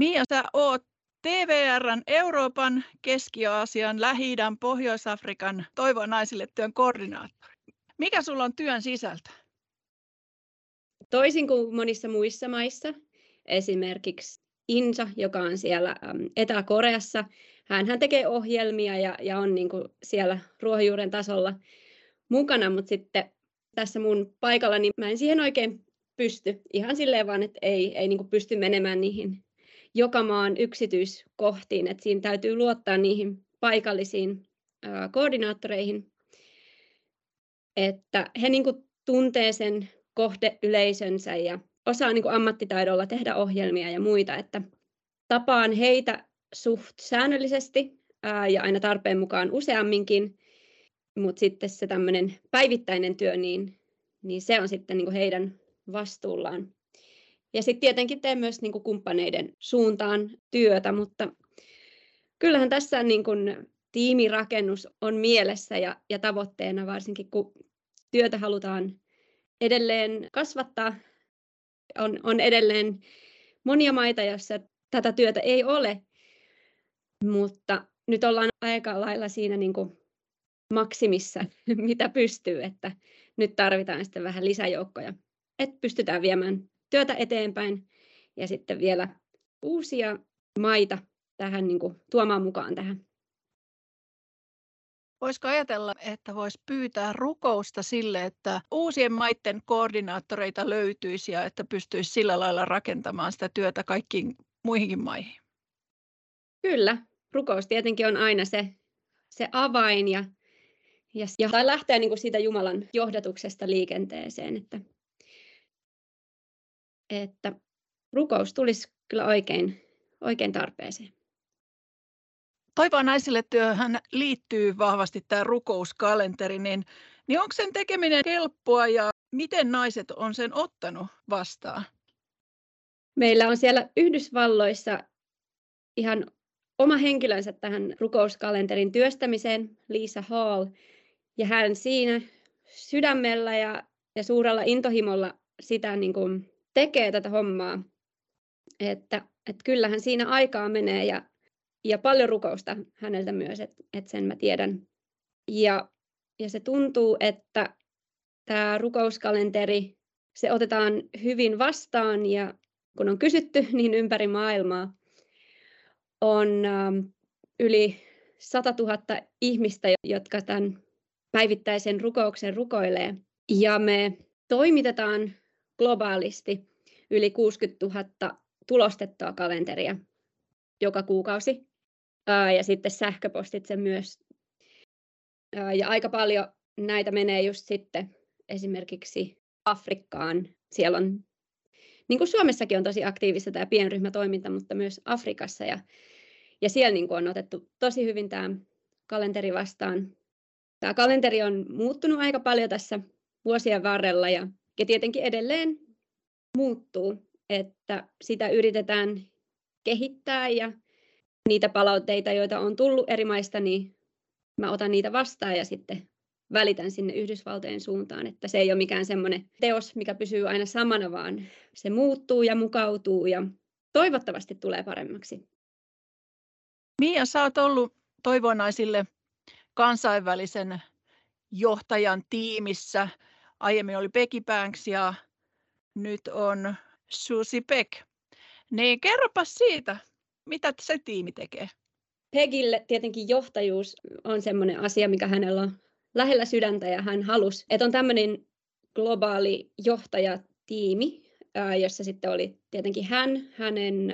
Mia, sä oot TVRn Euroopan, Keski-Aasian, lähi Pohjois-Afrikan Toivoa naisille työn koordinaattori. Mikä sulla on työn sisältö? Toisin kuin monissa muissa maissa, esimerkiksi Insa, joka on siellä Etelä-Koreassa, hän tekee ohjelmia ja, ja on niin kuin siellä ruohonjuuren tasolla mukana, mutta sitten tässä mun paikalla, niin mä en siihen oikein pysty. Ihan silleen vaan, että ei, ei niin kuin pysty menemään niihin joka maan yksityiskohtiin, että siinä täytyy luottaa niihin paikallisiin koordinaattoreihin, että he niin kuin tuntee sen kohdeyleisönsä ja osaa niin kuin ammattitaidolla tehdä ohjelmia ja muita, että tapaan heitä suht säännöllisesti ää, ja aina tarpeen mukaan useamminkin, mutta sitten se tämmöinen päivittäinen työ, niin, niin se on sitten niin kuin heidän vastuullaan. Ja sitten tietenkin teen myös niin kuin kumppaneiden suuntaan työtä, mutta kyllähän tässä niin kuin tiimirakennus on mielessä ja, ja tavoitteena, varsinkin kun työtä halutaan edelleen kasvattaa. On, on edelleen monia maita, joissa tätä työtä ei ole, mutta nyt ollaan aika lailla siinä niin kuin maksimissa, mitä pystyy, että nyt tarvitaan sitten vähän lisäjoukkoja, että pystytään viemään työtä eteenpäin ja sitten vielä uusia maita tähän niin kuin, tuomaan mukaan tähän. Voisiko ajatella, että voisi pyytää rukousta sille, että uusien maiden koordinaattoreita löytyisi ja että pystyisi sillä lailla rakentamaan sitä työtä kaikkiin muihinkin maihin? Kyllä, rukous tietenkin on aina se, se avain ja, ja, ja tai lähteä niin kuin siitä Jumalan johdatuksesta liikenteeseen, että että rukous tulisi kyllä oikein, oikein tarpeeseen. Toivoa naisille työhön liittyy vahvasti tämä rukouskalenteri, niin, niin onko sen tekeminen helppoa ja miten naiset on sen ottanut vastaan? Meillä on siellä Yhdysvalloissa ihan oma henkilönsä tähän rukouskalenterin työstämiseen, Lisa Hall, ja hän siinä sydämellä ja, ja suurella intohimolla sitä niin kuin tekee tätä hommaa. Että, että kyllähän siinä aikaa menee ja, ja paljon rukousta häneltä myös, että, että sen mä tiedän. Ja, ja se tuntuu, että tämä rukouskalenteri, se otetaan hyvin vastaan ja kun on kysytty, niin ympäri maailmaa on ähm, yli 100 000 ihmistä, jotka tämän päivittäisen rukouksen rukoilee. Ja me toimitetaan globaalisti yli 60 000 tulostettua kalenteria joka kuukausi. Ja sitten sähköpostitse myös. Ja aika paljon näitä menee just sitten esimerkiksi Afrikkaan. Siellä on, niin kuin Suomessakin on tosi aktiivista tämä pienryhmätoiminta, mutta myös Afrikassa. Ja, ja siellä niin kuin on otettu tosi hyvin tämä kalenteri vastaan. Tämä kalenteri on muuttunut aika paljon tässä vuosien varrella ja ja tietenkin edelleen muuttuu, että sitä yritetään kehittää ja niitä palautteita, joita on tullut eri maista, niin mä otan niitä vastaan ja sitten välitän sinne Yhdysvaltojen suuntaan, että se ei ole mikään semmoinen teos, mikä pysyy aina samana, vaan se muuttuu ja mukautuu ja toivottavasti tulee paremmaksi. Mia, sä oot ollut toivonaisille kansainvälisen johtajan tiimissä aiemmin oli Becky Banks ja nyt on Susi Peck. Niin kerropa siitä, mitä se tiimi tekee. Pegille tietenkin johtajuus on sellainen asia, mikä hänellä on lähellä sydäntä ja hän halusi, että on tämmöinen globaali johtajatiimi, jossa sitten oli tietenkin hän, hänen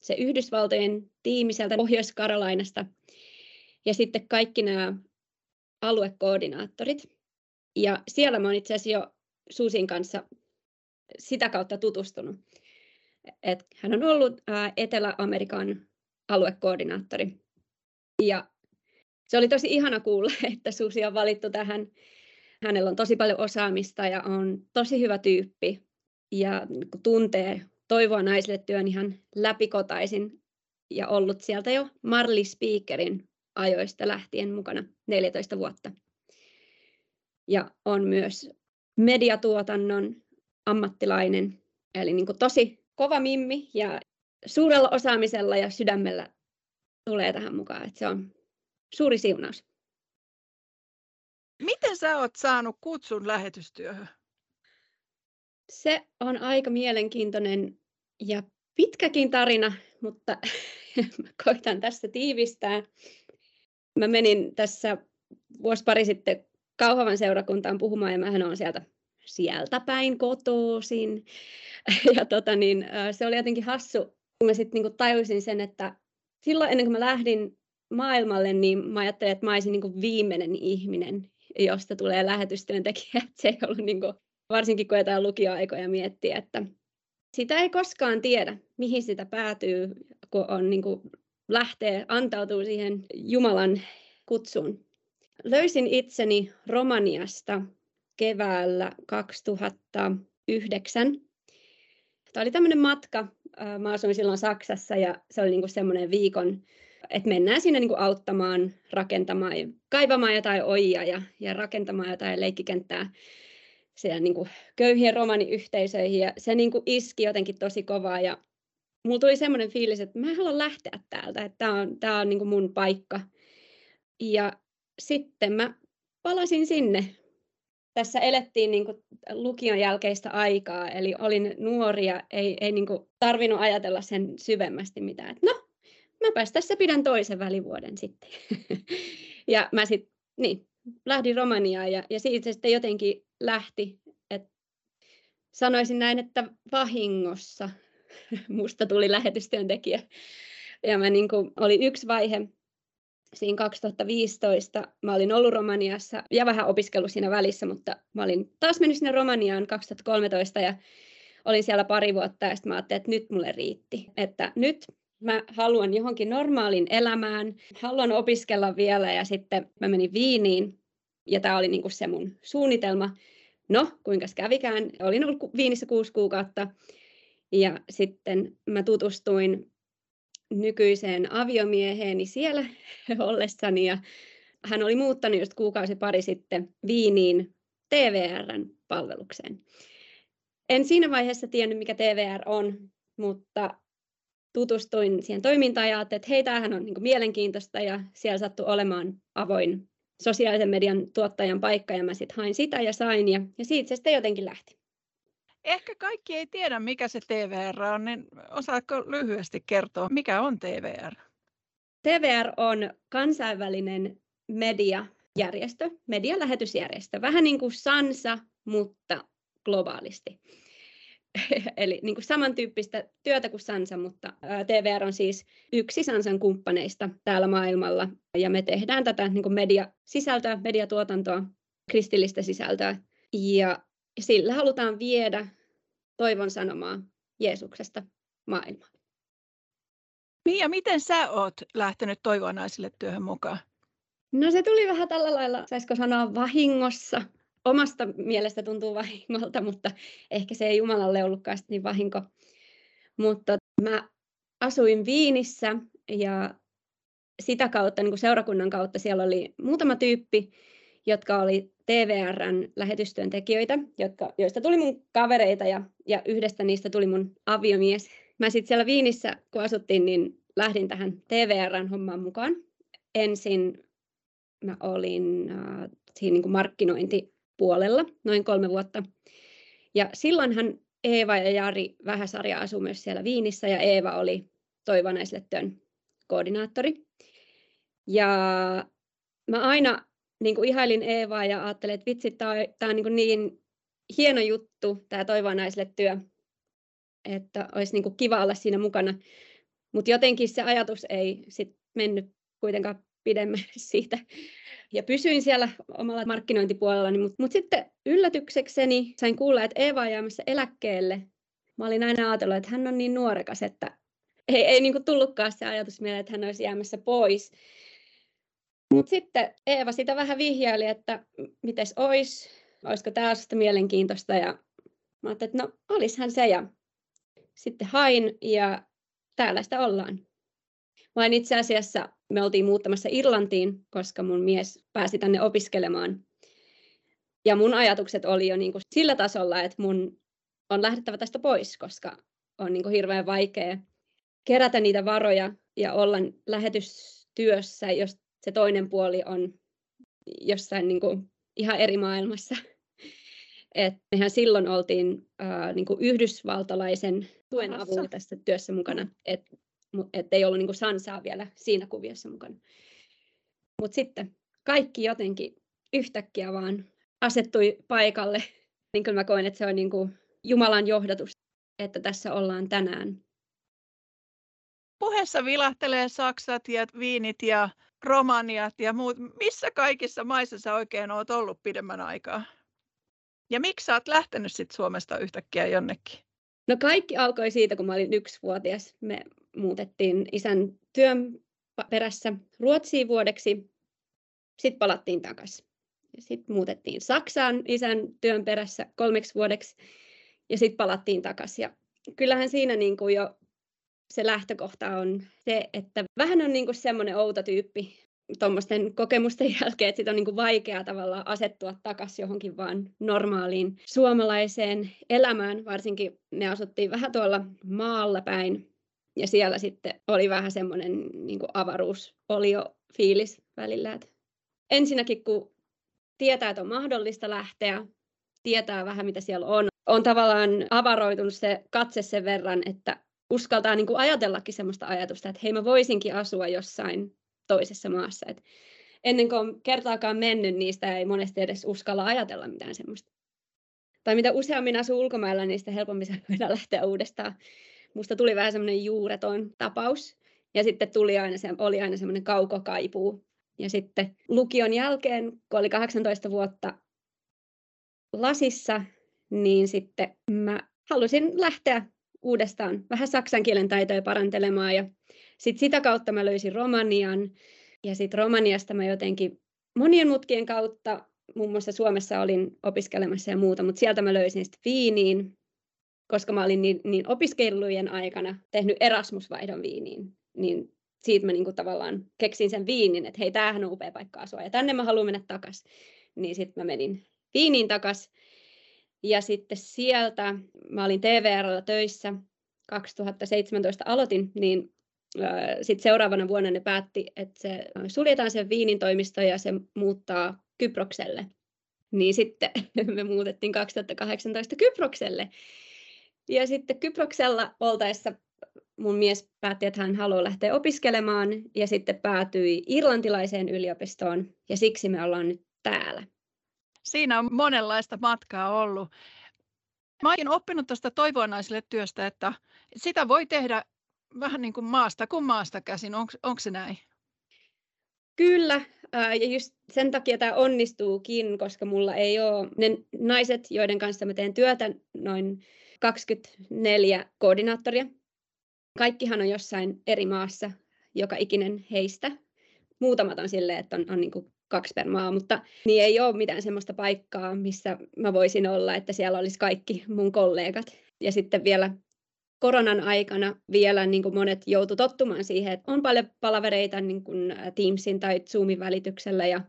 se Yhdysvaltojen tiimi sieltä Pohjois-Karolainasta ja sitten kaikki nämä aluekoordinaattorit. Ja siellä mä oon itse asiassa jo Susin kanssa sitä kautta tutustunut. Et hän on ollut Etelä-Amerikan aluekoordinaattori. Ja se oli tosi ihana kuulla, että Susi on valittu tähän. Hänellä on tosi paljon osaamista ja on tosi hyvä tyyppi ja tuntee toivoa naisille työn ihan läpikotaisin ja ollut sieltä jo Marley Speakerin ajoista lähtien mukana 14 vuotta ja on myös mediatuotannon ammattilainen, eli niin kuin tosi kova mimmi ja suurella osaamisella ja sydämellä tulee tähän mukaan. Että se on suuri siunaus. Miten sä oot saanut kutsun lähetystyöhön? Se on aika mielenkiintoinen ja pitkäkin tarina, mutta mä koitan tässä tiivistää. Mä menin tässä vuosi pari sitten Kauhavan seurakuntaan puhumaan ja mähän on sieltä sieltä päin kotoisin. Ja tota niin, se oli jotenkin hassu, kun mä sitten niinku tajusin sen, että silloin ennen kuin mä lähdin maailmalle, niin mä ajattelin, että mä olisin niinku viimeinen ihminen, josta tulee lähetystyöntekijä. Se ei ollut niinku, varsinkin kun jotain lukioaikoja miettiä, että sitä ei koskaan tiedä, mihin sitä päätyy, kun on niinku, lähtee, antautuu siihen Jumalan kutsuun. Löysin itseni Romaniasta keväällä 2009. Tämä oli tämmöinen matka. Mä asuin silloin Saksassa ja se oli niinku semmoinen viikon, että mennään sinne niinku auttamaan, rakentamaan, kaivamaan jotain ojia ja, ja rakentamaan jotain leikkikenttää siellä niinku köyhien romaniyhteisöihin. Ja se niinku iski jotenkin tosi kovaa ja mulla tuli semmoinen fiilis, että mä en halua lähteä täältä, että tämä on, tää on niinku mun paikka. Ja sitten mä palasin sinne. Tässä elettiin niin kuin lukion jälkeistä aikaa, eli olin nuoria, ei, ei niin kuin tarvinnut ajatella sen syvemmästi mitään. Että no, mäpäs tässä pidän toisen välivuoden sitten. ja mä sitten, niin, lähdin Romaniaan ja, ja siitä sitten jotenkin lähti, että sanoisin näin, että vahingossa musta tuli lähetystyöntekijä. Ja mä niin kuin, oli yksi vaihe, siinä 2015 mä olin ollut Romaniassa ja vähän opiskellut siinä välissä, mutta mä olin taas mennyt sinne Romaniaan 2013 ja olin siellä pari vuotta ja sitten mä ajattelin, että nyt mulle riitti. Että nyt mä haluan johonkin normaalin elämään, haluan opiskella vielä ja sitten mä menin Viiniin ja tämä oli niinku se mun suunnitelma. No, kuinka kävikään. Olin ollut Viinissä kuusi kuukautta ja sitten mä tutustuin nykyiseen aviomieheeni siellä ollessani ja hän oli muuttanut just kuukausi pari sitten Viiniin TVRn palvelukseen. En siinä vaiheessa tiennyt, mikä TVR on, mutta tutustuin siihen toimintaan ja ajattelin, että hei, tämähän on niin mielenkiintoista ja siellä sattui olemaan avoin sosiaalisen median tuottajan paikka ja mä sitten hain sitä ja sain ja, ja siitä se sitten jotenkin lähti. Ehkä kaikki ei tiedä, mikä se TVR on, niin osaatko lyhyesti kertoa, mikä on TVR? TVR on kansainvälinen mediajärjestö, medialähetysjärjestö, vähän niin kuin Sansa, mutta globaalisti. Eli niin kuin samantyyppistä työtä kuin Sansa, mutta TVR on siis yksi Sansan kumppaneista täällä maailmalla. Ja me tehdään tätä niin kuin mediasisältöä, mediatuotantoa, kristillistä sisältöä. Ja sillä halutaan viedä toivon sanomaa Jeesuksesta maailmaan. Mia, miten sä oot lähtenyt toivoa naisille työhön mukaan? No se tuli vähän tällä lailla, saisiko sanoa vahingossa. Omasta mielestä tuntuu vahingolta, mutta ehkä se ei Jumalalle ollutkaan niin vahinko. Mutta mä asuin Viinissä ja sitä kautta, niin kuin seurakunnan kautta, siellä oli muutama tyyppi, jotka oli TVRn lähetystyöntekijöitä, jotka, joista tuli mun kavereita ja, ja yhdestä niistä tuli mun aviomies. Mä sitten siellä Viinissä, kun asuttiin, niin lähdin tähän TVRn hommaan mukaan. Ensin mä olin äh, siinä niin kuin markkinointipuolella noin kolme vuotta. Ja silloinhan Eeva ja Jari Vähäsarja asuivat myös siellä Viinissä ja Eeva oli toivonaiselle työn koordinaattori. Ja mä aina niin kuin ihailin Eevaa ja ajattelin, että vitsi, tämä on, tämä on niin, niin hieno juttu, tämä toivoa naisille työ, että olisi niin kuin kiva olla siinä mukana. Mutta jotenkin se ajatus ei sit mennyt kuitenkaan pidemmälle siitä. Ja pysyin siellä omalla markkinointipuolellani, mutta mut sitten yllätyksekseni sain kuulla, että Eeva on jäämässä eläkkeelle. Mä olin aina ajatellut, että hän on niin nuorekas, että ei, ei niin tullutkaan se ajatus mieleen, että hän olisi jäämässä pois. Mutta sitten Eeva sitä vähän vihjaili, että mites ois, olisiko tämä sitä mielenkiintoista. Ja mä ajattelin, että no olishan se. Ja sitten hain ja täällä sitä ollaan. Vain itse asiassa me oltiin muuttamassa Irlantiin, koska mun mies pääsi tänne opiskelemaan. Ja mun ajatukset oli jo niin kuin sillä tasolla, että mun on lähdettävä tästä pois, koska on niin kuin hirveän vaikea kerätä niitä varoja ja olla lähetystyössä, jos se toinen puoli on jossain niin kuin ihan eri maailmassa. Et mehän silloin oltiin äh, niin kuin yhdysvaltalaisen tuen avulla tässä työssä mukana, että et ei ollut niin kuin Sansaa vielä siinä kuviossa mukana. Mutta sitten kaikki jotenkin yhtäkkiä vaan asettui paikalle. Niin kyllä mä koen, että se on niin kuin Jumalan johdatus, että tässä ollaan tänään. Puheessa vilahtelee Saksat ja Viinit ja Romaniat ja muut. Missä kaikissa maissa sä oikein oot ollut pidemmän aikaa? Ja miksi sä oot lähtenyt sit Suomesta yhtäkkiä jonnekin? No kaikki alkoi siitä, kun mä olin yksivuotias. Me muutettiin isän työn perässä Ruotsiin vuodeksi. Sitten palattiin takaisin. Sitten muutettiin Saksaan isän työn perässä kolmeksi vuodeksi ja sitten palattiin takaisin. Ja kyllähän siinä niin kuin jo se lähtökohta on se, että vähän on niin kuin semmoinen outo tyyppi tuommoisten kokemusten jälkeen, että sit on niin kuin vaikea tavallaan asettua takaisin johonkin vaan normaaliin suomalaiseen elämään, varsinkin me asuttiin vähän tuolla maalla päin, ja siellä sitten oli vähän semmoinen niin avaruus, oli jo fiilis välillä. Että ensinnäkin kun tietää, että on mahdollista lähteä, tietää vähän mitä siellä on, on tavallaan avaroitunut se katse sen verran, että uskaltaa niin kuin ajatellakin semmoista ajatusta, että hei mä voisinkin asua jossain toisessa maassa. Et ennen kuin on kertaakaan mennyt, niistä ei monesti edes uskalla ajatella mitään semmoista. Tai mitä useammin asuu ulkomailla, niin sitä helpommin se voidaan lähteä uudestaan. Musta tuli vähän semmoinen juureton tapaus. Ja sitten tuli aina se, oli aina semmoinen kaukokaipuu. Ja sitten lukion jälkeen, kun oli 18 vuotta lasissa, niin sitten mä halusin lähteä uudestaan vähän saksan kielen taitoja parantelemaan ja sitten sitä kautta mä löysin Romanian. Ja sitten Romaniasta mä jotenkin monien mutkien kautta, muun muassa Suomessa olin opiskelemassa ja muuta, mutta sieltä mä löysin sitten Viiniin, koska mä olin niin, niin opiskelujen aikana tehnyt Erasmus-vaihdon Viiniin, niin siitä mä niinku tavallaan keksin sen Viinin, että hei, tämähän on upea paikka asua ja tänne mä haluan mennä takaisin. Niin sitten mä menin Viiniin takaisin ja sitten sieltä, mä olin TVRllä töissä, 2017 aloitin, niin sitten seuraavana vuonna ne päätti, että se suljetaan sen Viinin toimisto ja se muuttaa Kyprokselle. Niin sitten me muutettiin 2018 Kyprokselle. Ja sitten Kyproksella oltaessa mun mies päätti, että hän haluaa lähteä opiskelemaan ja sitten päätyi irlantilaiseen yliopistoon ja siksi me ollaan nyt täällä. Siinä on monenlaista matkaa ollut. Mä olen oppinut tuosta toivoanaiselle työstä, että sitä voi tehdä vähän niin kuin maasta kuin maasta käsin. Onko se näin? Kyllä, ja just sen takia tämä onnistuukin, koska mulla ei ole ne naiset, joiden kanssa mä teen työtä, noin 24 koordinaattoria. Kaikkihan on jossain eri maassa, joka ikinen heistä. Muutamat on silleen, että on, on niin kaksi per maa, mutta niin ei ole mitään semmoista paikkaa, missä mä voisin olla, että siellä olisi kaikki mun kollegat. Ja sitten vielä koronan aikana vielä niin kuin monet joutu tottumaan siihen, että on paljon palavereita niin kuin Teamsin tai Zoomin välityksellä ja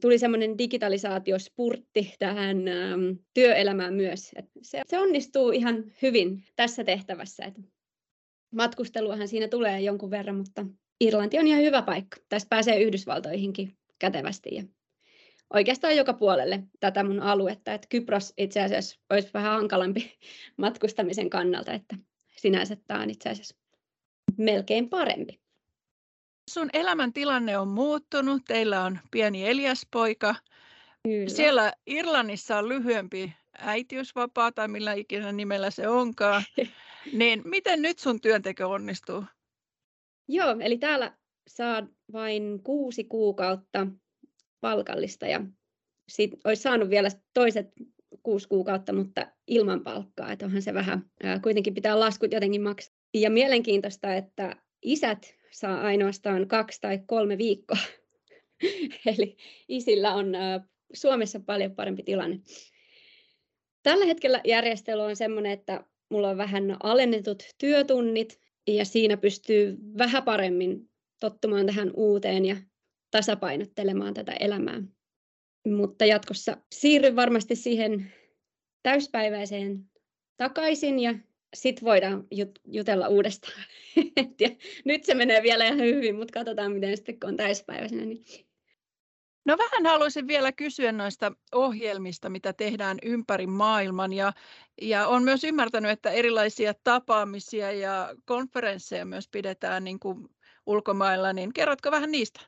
tuli semmoinen digitalisaatiospurtti tähän ähm, työelämään myös. Et se, se onnistuu ihan hyvin tässä tehtävässä. Et matkusteluahan siinä tulee jonkun verran, mutta Irlanti on ihan hyvä paikka. Tästä pääsee Yhdysvaltoihinkin kätevästi ja oikeastaan joka puolelle tätä mun aluetta. Että Kypros itse asiassa olisi vähän hankalampi matkustamisen kannalta, että sinänsä tämä on itse asiassa melkein parempi. Sun elämäntilanne on muuttunut, teillä on pieni Elias-poika. Kyllä. Siellä Irlannissa on lyhyempi äitiysvapaa tai millä ikinä nimellä se onkaan. niin miten nyt sun työnteko onnistuu? Joo, eli täällä saa vain kuusi kuukautta palkallista ja sit olisi saanut vielä toiset kuusi kuukautta, mutta ilman palkkaa, että onhan se vähän, ää, kuitenkin pitää laskut jotenkin maksaa. Ja mielenkiintoista, että isät saa ainoastaan kaksi tai kolme viikkoa. Eli isillä on ää, Suomessa paljon parempi tilanne. Tällä hetkellä järjestely on sellainen, että mulla on vähän alennetut työtunnit ja siinä pystyy vähän paremmin tottumaan tähän uuteen ja tasapainottelemaan tätä elämää. Mutta jatkossa siirryn varmasti siihen täyspäiväiseen takaisin ja sit voidaan jut- jutella uudestaan. ja nyt se menee vielä ihan hyvin, mutta katsotaan miten sitten kun on täyspäiväisenä. Niin... No vähän haluaisin vielä kysyä noista ohjelmista, mitä tehdään ympäri maailman. Ja, ja olen myös ymmärtänyt, että erilaisia tapaamisia ja konferensseja myös pidetään niin kuin ulkomailla, niin kerrotko vähän niistä?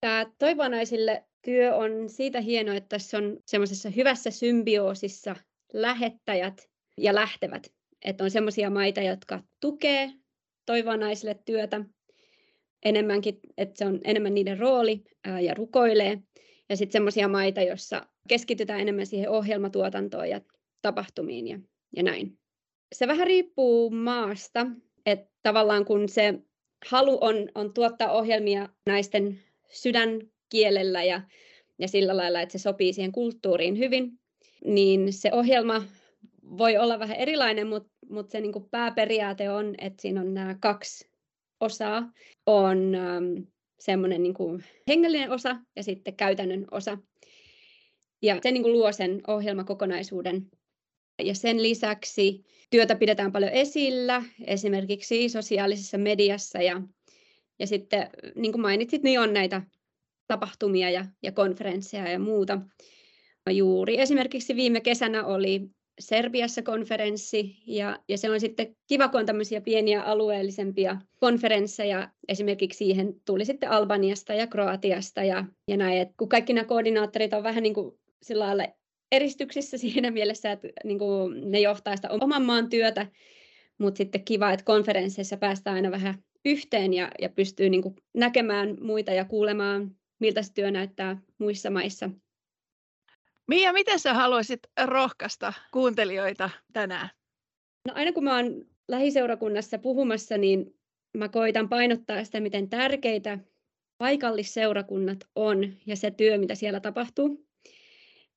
Tämä toivonaisille työ on siitä hieno, että se on semmoisessa hyvässä symbioosissa lähettäjät ja lähtevät. Että on semmoisia maita, jotka tukee toivonaisille työtä enemmänkin, että se on enemmän niiden rooli ää, ja rukoilee. Ja sitten semmoisia maita, joissa keskitytään enemmän siihen ohjelmatuotantoon ja tapahtumiin ja, ja näin. Se vähän riippuu maasta, että tavallaan kun se halu on, on tuottaa ohjelmia naisten sydänkielellä ja, ja sillä lailla, että se sopii siihen kulttuuriin hyvin, niin se ohjelma voi olla vähän erilainen, mutta, mutta se niin kuin pääperiaate on, että siinä on nämä kaksi osaa. On ähm, semmoinen niin kuin hengellinen osa ja sitten käytännön osa. Ja se niin kuin luo sen ohjelmakokonaisuuden. Ja sen lisäksi työtä pidetään paljon esillä, esimerkiksi sosiaalisessa mediassa ja ja sitten, niin kuin mainitsit, niin on näitä tapahtumia ja, ja konferensseja ja muuta. Juuri esimerkiksi viime kesänä oli Serbiassa konferenssi ja, ja se on sitten kiva, kun on tämmöisiä pieniä alueellisempia konferensseja. Esimerkiksi siihen tuli sitten Albaniasta ja Kroatiasta ja, ja näin. Et kun kaikki nämä koordinaattorit on vähän niin kuin sillä lailla eristyksissä siinä mielessä, että niin kuin ne johtaa sitä oman maan työtä, mutta sitten kiva, että konferensseissa päästään aina vähän yhteen ja, ja pystyy niin kuin näkemään muita ja kuulemaan, miltä se työ näyttää muissa maissa. Mia, miten sä haluaisit rohkaista kuuntelijoita tänään? No aina kun mä oon lähiseurakunnassa puhumassa, niin mä koitan painottaa sitä, miten tärkeitä paikallisseurakunnat on ja se työ, mitä siellä tapahtuu.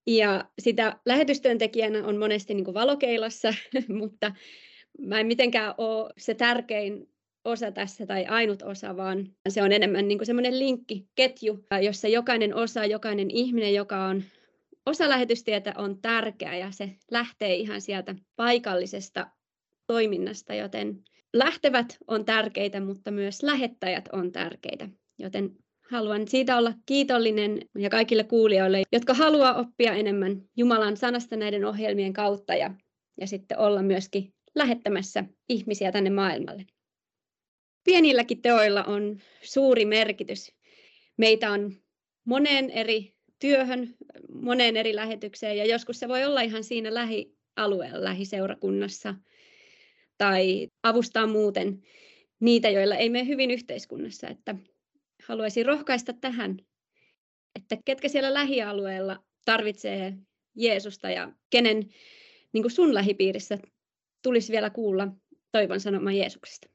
Ja sitä lähetystyöntekijänä on monesti niin kuin valokeilassa, mutta mä en mitenkään ole se tärkein osa tässä tai ainut osa, vaan se on enemmän niin kuin semmoinen linkki, ketju, jossa jokainen osa, jokainen ihminen, joka on osa lähetystietä on tärkeä ja se lähtee ihan sieltä paikallisesta toiminnasta, joten lähtevät on tärkeitä, mutta myös lähettäjät on tärkeitä, joten haluan siitä olla kiitollinen ja kaikille kuulijoille, jotka haluaa oppia enemmän Jumalan sanasta näiden ohjelmien kautta ja, ja sitten olla myöskin lähettämässä ihmisiä tänne maailmalle. Pienilläkin teoilla on suuri merkitys. Meitä on moneen eri työhön, moneen eri lähetykseen ja joskus se voi olla ihan siinä lähialueella, lähiseurakunnassa tai avustaa muuten niitä, joilla ei mene hyvin yhteiskunnassa. Että haluaisin rohkaista tähän, että ketkä siellä lähialueella tarvitsee Jeesusta ja kenen niin kuin sun lähipiirissä tulisi vielä kuulla toivon sanoma Jeesuksesta.